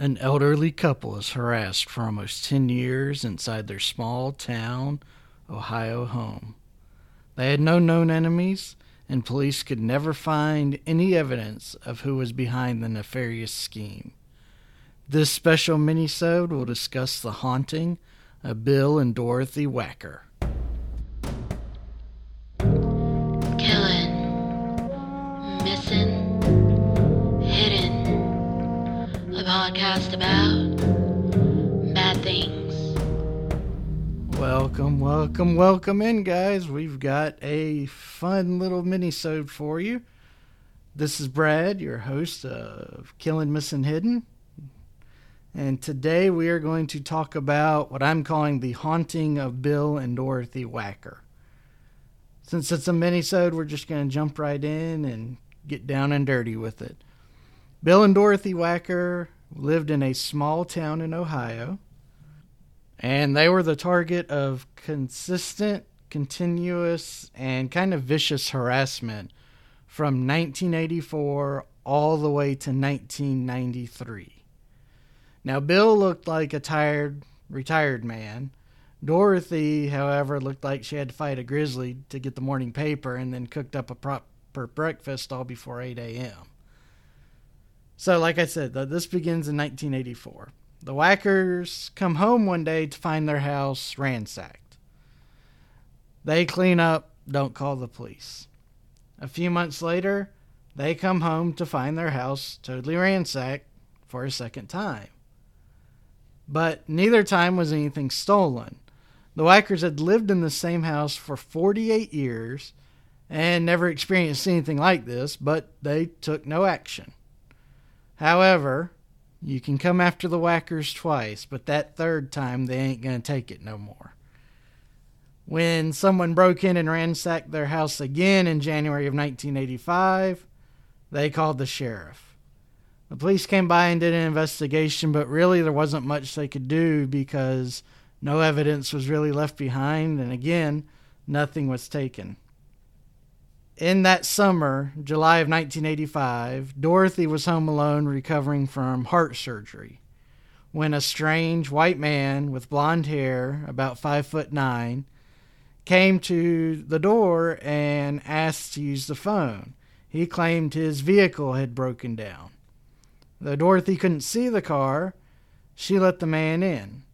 An elderly couple is harassed for almost 10 years inside their small town Ohio home. They had no known enemies, and police could never find any evidence of who was behind the nefarious scheme. This special minisode will discuss the haunting of Bill and Dorothy Wacker. Podcast about bad things. Welcome, welcome, welcome in, guys. We've got a fun little minisode for you. This is Brad, your host of Killing, Missing, Hidden. And today we are going to talk about what I'm calling the haunting of Bill and Dorothy Wacker. Since it's a minisode, we're just going to jump right in and get down and dirty with it. Bill and Dorothy Wacker lived in a small town in Ohio, and they were the target of consistent, continuous, and kind of vicious harassment from 1984 all the way to 1993. Now, Bill looked like a tired, retired man. Dorothy, however, looked like she had to fight a grizzly to get the morning paper and then cooked up a proper breakfast all before 8 a.m. So, like I said, this begins in 1984. The Wackers come home one day to find their house ransacked. They clean up, don't call the police. A few months later, they come home to find their house totally ransacked for a second time but neither time was anything stolen. The Wackers had lived in the same house for 48 years and never experienced anything like this, but they took no action. However, you can come after the Wackers twice, but that third time they ain't going to take it no more. When someone broke in and ransacked their house again in January of 1985, they called the sheriff. The police came by and did an investigation, but really there wasn't much they could do because no evidence was really left behind, and again, nothing was taken. In that summer, July of 1985, Dorothy was home alone recovering from heart surgery when a strange white man with blonde hair, about five foot nine, came to the door and asked to use the phone. He claimed his vehicle had broken down. Though Dorothy couldn't see the car, she let the man in.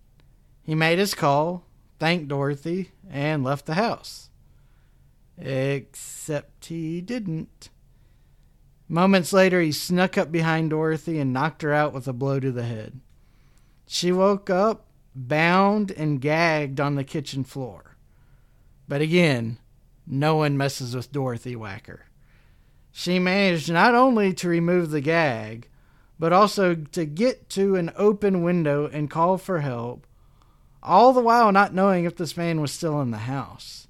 He made his call, thanked Dorothy, and left the house. Except he didn't. Moments later, he snuck up behind Dorothy and knocked her out with a blow to the head. She woke up, bound and gagged on the kitchen floor. But again, no one messes with Dorothy Wacker. She managed not only to remove the gag, but also to get to an open window and call for help, all the while not knowing if this man was still in the house.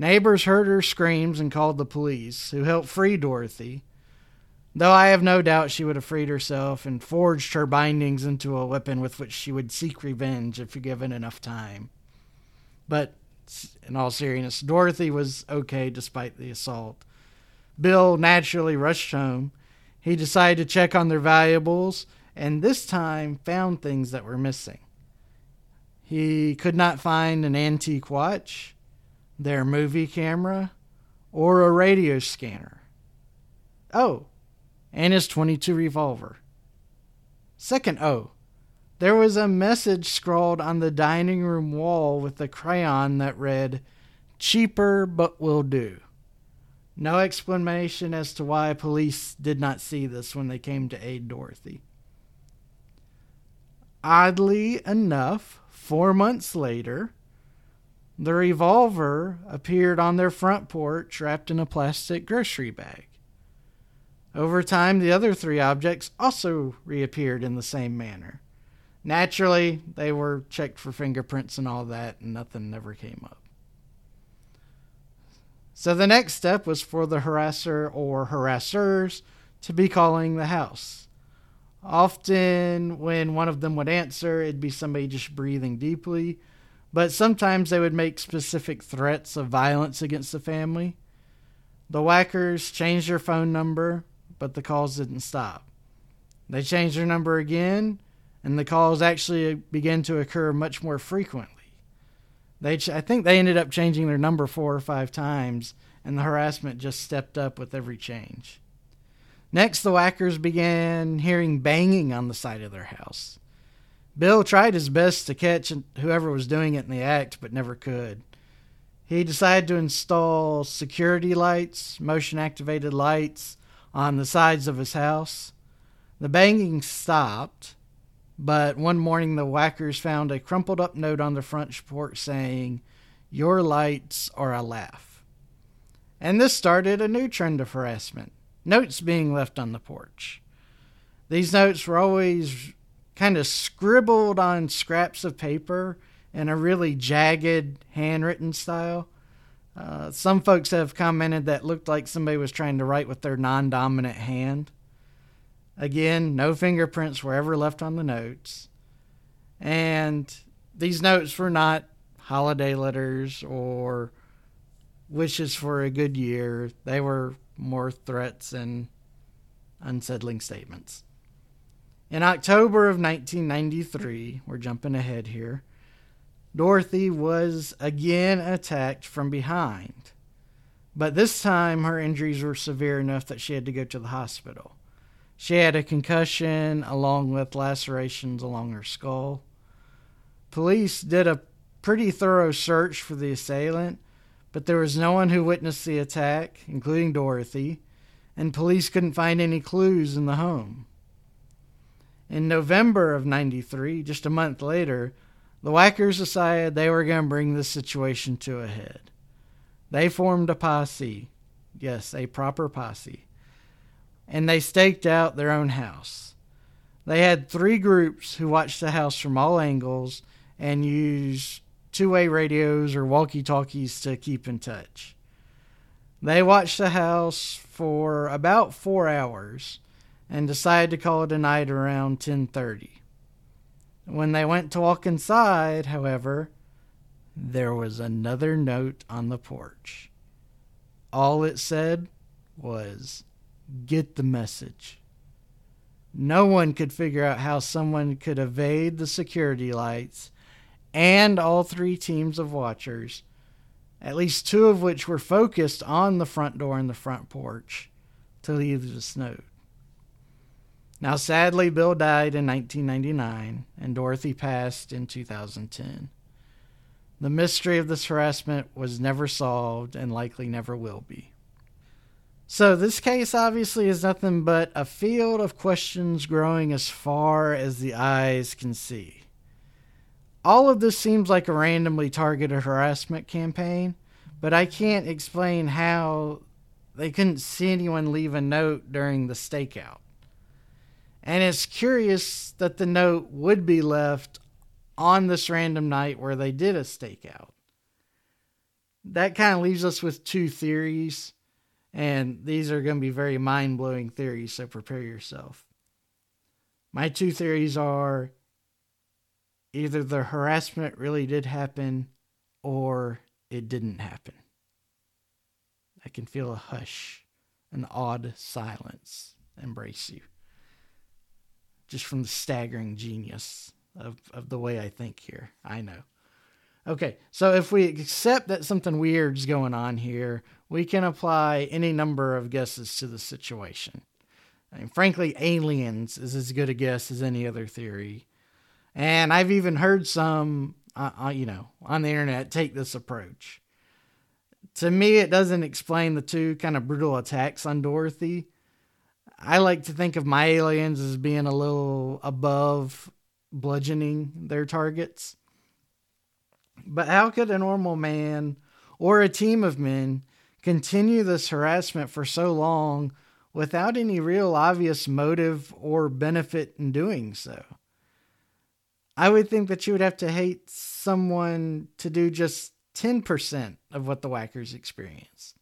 Neighbors heard her screams and called the police, who helped free Dorothy, though I have no doubt she would have freed herself and forged her bindings into a weapon with which she would seek revenge if given enough time. But in all seriousness, Dorothy was okay despite the assault. Bill naturally rushed home he decided to check on their valuables and this time found things that were missing. He could not find an antique watch, their movie camera, or a radio scanner. Oh, and his 22 revolver. Second oh, there was a message scrawled on the dining room wall with a crayon that read, Cheaper but will do. No explanation as to why police did not see this when they came to aid Dorothy. Oddly enough, four months later, the revolver appeared on their front porch wrapped in a plastic grocery bag. Over time, the other three objects also reappeared in the same manner. Naturally, they were checked for fingerprints and all that, and nothing ever came up. So the next step was for the harasser or harassers to be calling the house. Often, when one of them would answer, it'd be somebody just breathing deeply, but sometimes they would make specific threats of violence against the family. The Wackers changed their phone number, but the calls didn't stop. They changed their number again, and the calls actually began to occur much more frequently. They, I think they ended up changing their number four or five times, and the harassment just stepped up with every change. Next, the Wackers began hearing banging on the side of their house. Bill tried his best to catch whoever was doing it in the act, but never could. He decided to install security lights, motion activated lights, on the sides of his house. The banging stopped, but one morning the Wackers found a crumpled up note on the front porch saying, Your lights are a laugh. And this started a new trend of harassment notes being left on the porch. These notes were always kind of scribbled on scraps of paper in a really jagged handwritten style. Uh, some folks have commented that looked like somebody was trying to write with their non dominant hand. Again, no fingerprints were ever left on the notes. And these notes were not holiday letters or wishes for a good year. They were more threats and unsettling statements. In October of 1993, we're jumping ahead here, Dorothy was again attacked from behind. But this time her injuries were severe enough that she had to go to the hospital. She had a concussion along with lacerations along her skull. Police did a pretty thorough search for the assailant, but there was no one who witnessed the attack, including Dorothy, and police couldn't find any clues in the home. In November of 93, just a month later, the Wackers decided they were going to bring the situation to a head. They formed a posse. Yes, a proper posse. And they staked out their own house. They had three groups who watched the house from all angles and used two way radios or walkie talkies to keep in touch. They watched the house for about four hours and decided to call it a night around 1030. When they went to walk inside, however, there was another note on the porch. All it said was, Get the message. No one could figure out how someone could evade the security lights and all three teams of watchers, at least two of which were focused on the front door and the front porch, to leave this note. Now, sadly, Bill died in 1999 and Dorothy passed in 2010. The mystery of this harassment was never solved and likely never will be. So, this case obviously is nothing but a field of questions growing as far as the eyes can see. All of this seems like a randomly targeted harassment campaign, but I can't explain how they couldn't see anyone leave a note during the stakeout. And it's curious that the note would be left on this random night where they did a stakeout. That kind of leaves us with two theories, and these are going to be very mind blowing theories, so prepare yourself. My two theories are either the harassment really did happen or it didn't happen. I can feel a hush, an odd silence embrace you just from the staggering genius of, of the way I think here. I know. Okay, so if we accept that something weird's going on here, we can apply any number of guesses to the situation. I mean, frankly, aliens is as good a guess as any other theory. And I've even heard some, uh, uh, you know, on the internet take this approach. To me, it doesn't explain the two kind of brutal attacks on Dorothy I like to think of my aliens as being a little above bludgeoning their targets. But how could a normal man or a team of men continue this harassment for so long without any real obvious motive or benefit in doing so? I would think that you would have to hate someone to do just 10% of what the Wackers experienced.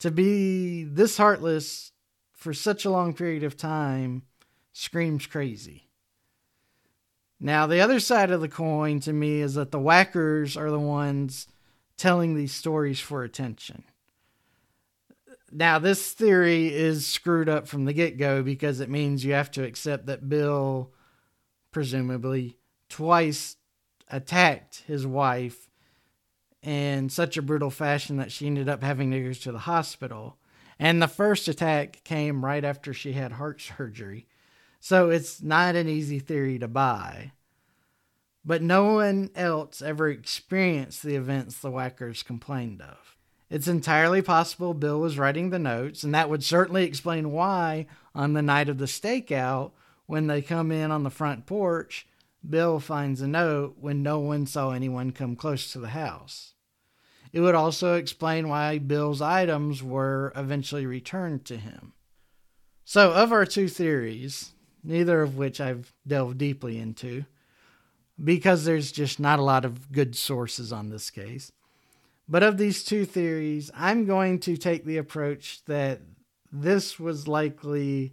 To be this heartless for such a long period of time screams crazy. Now, the other side of the coin to me is that the Wackers are the ones telling these stories for attention. Now, this theory is screwed up from the get go because it means you have to accept that Bill presumably, twice attacked his wife in such a brutal fashion that she ended up having to go to the hospital. And the first attack came right after she had heart surgery. So it's not an easy theory to buy. But no one else ever experienced the events the Wackers complained of. It's entirely possible Bill was writing the notes, and that would certainly explain why, on the night of the stakeout, when they come in on the front porch, Bill finds a note when no one saw anyone come close to the house. It would also explain why Bill's items were eventually returned to him. So, of our two theories, neither of which I've delved deeply into, because there's just not a lot of good sources on this case. But of these two theories, I'm going to take the approach that this was likely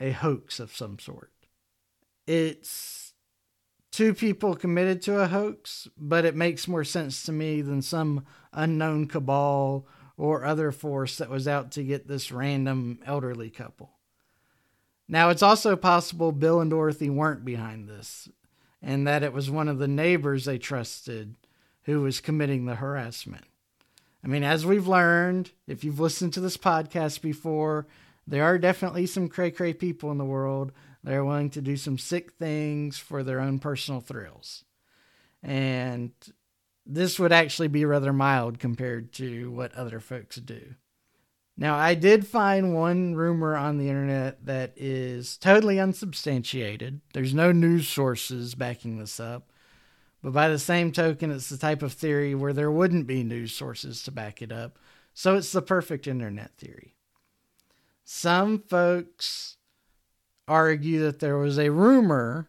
a hoax of some sort. It's two people committed to a hoax, but it makes more sense to me than some unknown cabal or other force that was out to get this random elderly couple. Now, it's also possible Bill and Dorothy weren't behind this, and that it was one of the neighbors they trusted who was committing the harassment. I mean, as we've learned, if you've listened to this podcast before, there are definitely some cray cray people in the world they're willing to do some sick things for their own personal thrills. And this would actually be rather mild compared to what other folks do. Now, I did find one rumor on the internet that is totally unsubstantiated. There's no news sources backing this up. But by the same token, it's the type of theory where there wouldn't be news sources to back it up. So it's the perfect internet theory. Some folks argue that there was a rumor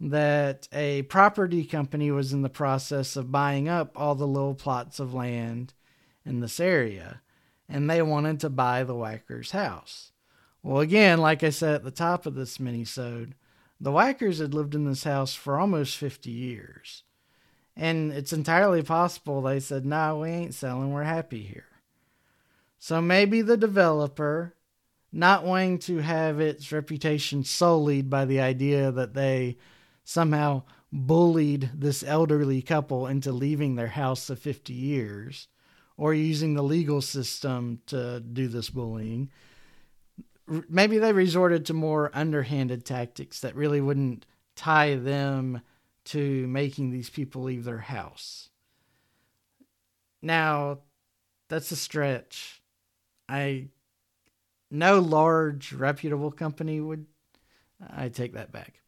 that a property company was in the process of buying up all the little plots of land in this area, and they wanted to buy the Wackers' house. Well, again, like I said at the top of this mini-sode, the Wackers had lived in this house for almost 50 years. And it's entirely possible they said, no, nah, we ain't selling, we're happy here. So maybe the developer not wanting to have its reputation sullied by the idea that they somehow bullied this elderly couple into leaving their house of 50 years or using the legal system to do this bullying. Maybe they resorted to more underhanded tactics that really wouldn't tie them to making these people leave their house. Now, that's a stretch. I no large reputable company would. I take that back.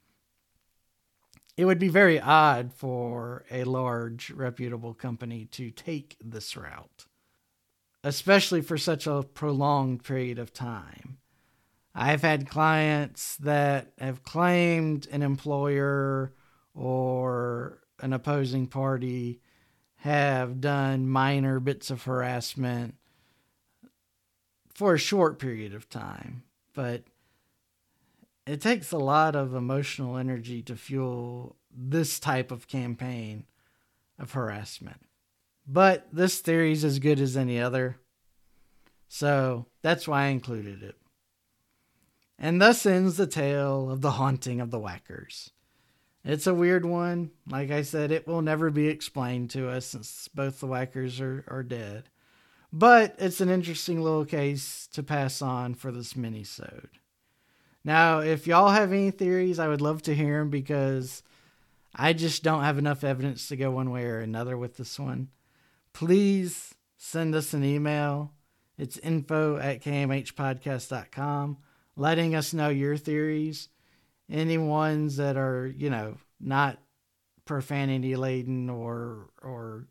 It would be very odd for a large reputable company to take this route, especially for such a prolonged period of time. I've had clients that have claimed an employer or an opposing party have done minor bits of harassment for a short period of time, but it takes a lot of emotional energy to fuel this type of campaign of harassment. But this theory is as good as any other, so that's why I included it. And thus ends the tale of the haunting of the Wackers. It's a weird one. Like I said, it will never be explained to us since both the Wackers are, are dead. But it's an interesting little case to pass on for this mini-sode. Now, if y'all have any theories, I would love to hear them because I just don't have enough evidence to go one way or another with this one. Please send us an email. It's info at kmhpodcast.com, letting us know your theories, any ones that are, you know, not profanity laden or or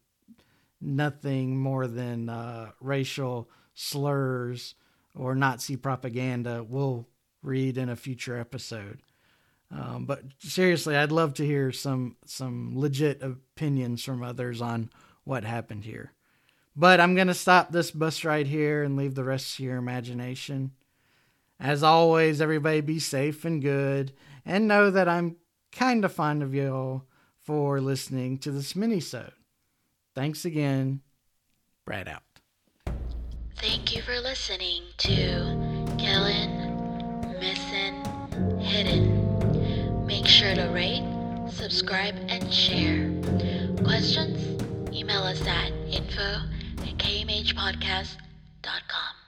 nothing more than uh, racial slurs or Nazi propaganda, we'll read in a future episode. Um, but seriously, I'd love to hear some some legit opinions from others on what happened here. But I'm to stop this bus ride here and leave the rest to your imagination. As always, everybody be safe and good, and know that I'm kind of fond of y'all for listening to this mini-sode. Thanks again. Brad out. Thank you for listening to Killing, Missing, Hidden. Make sure to rate, subscribe, and share. Questions? Email us at info at kmhpodcast.com.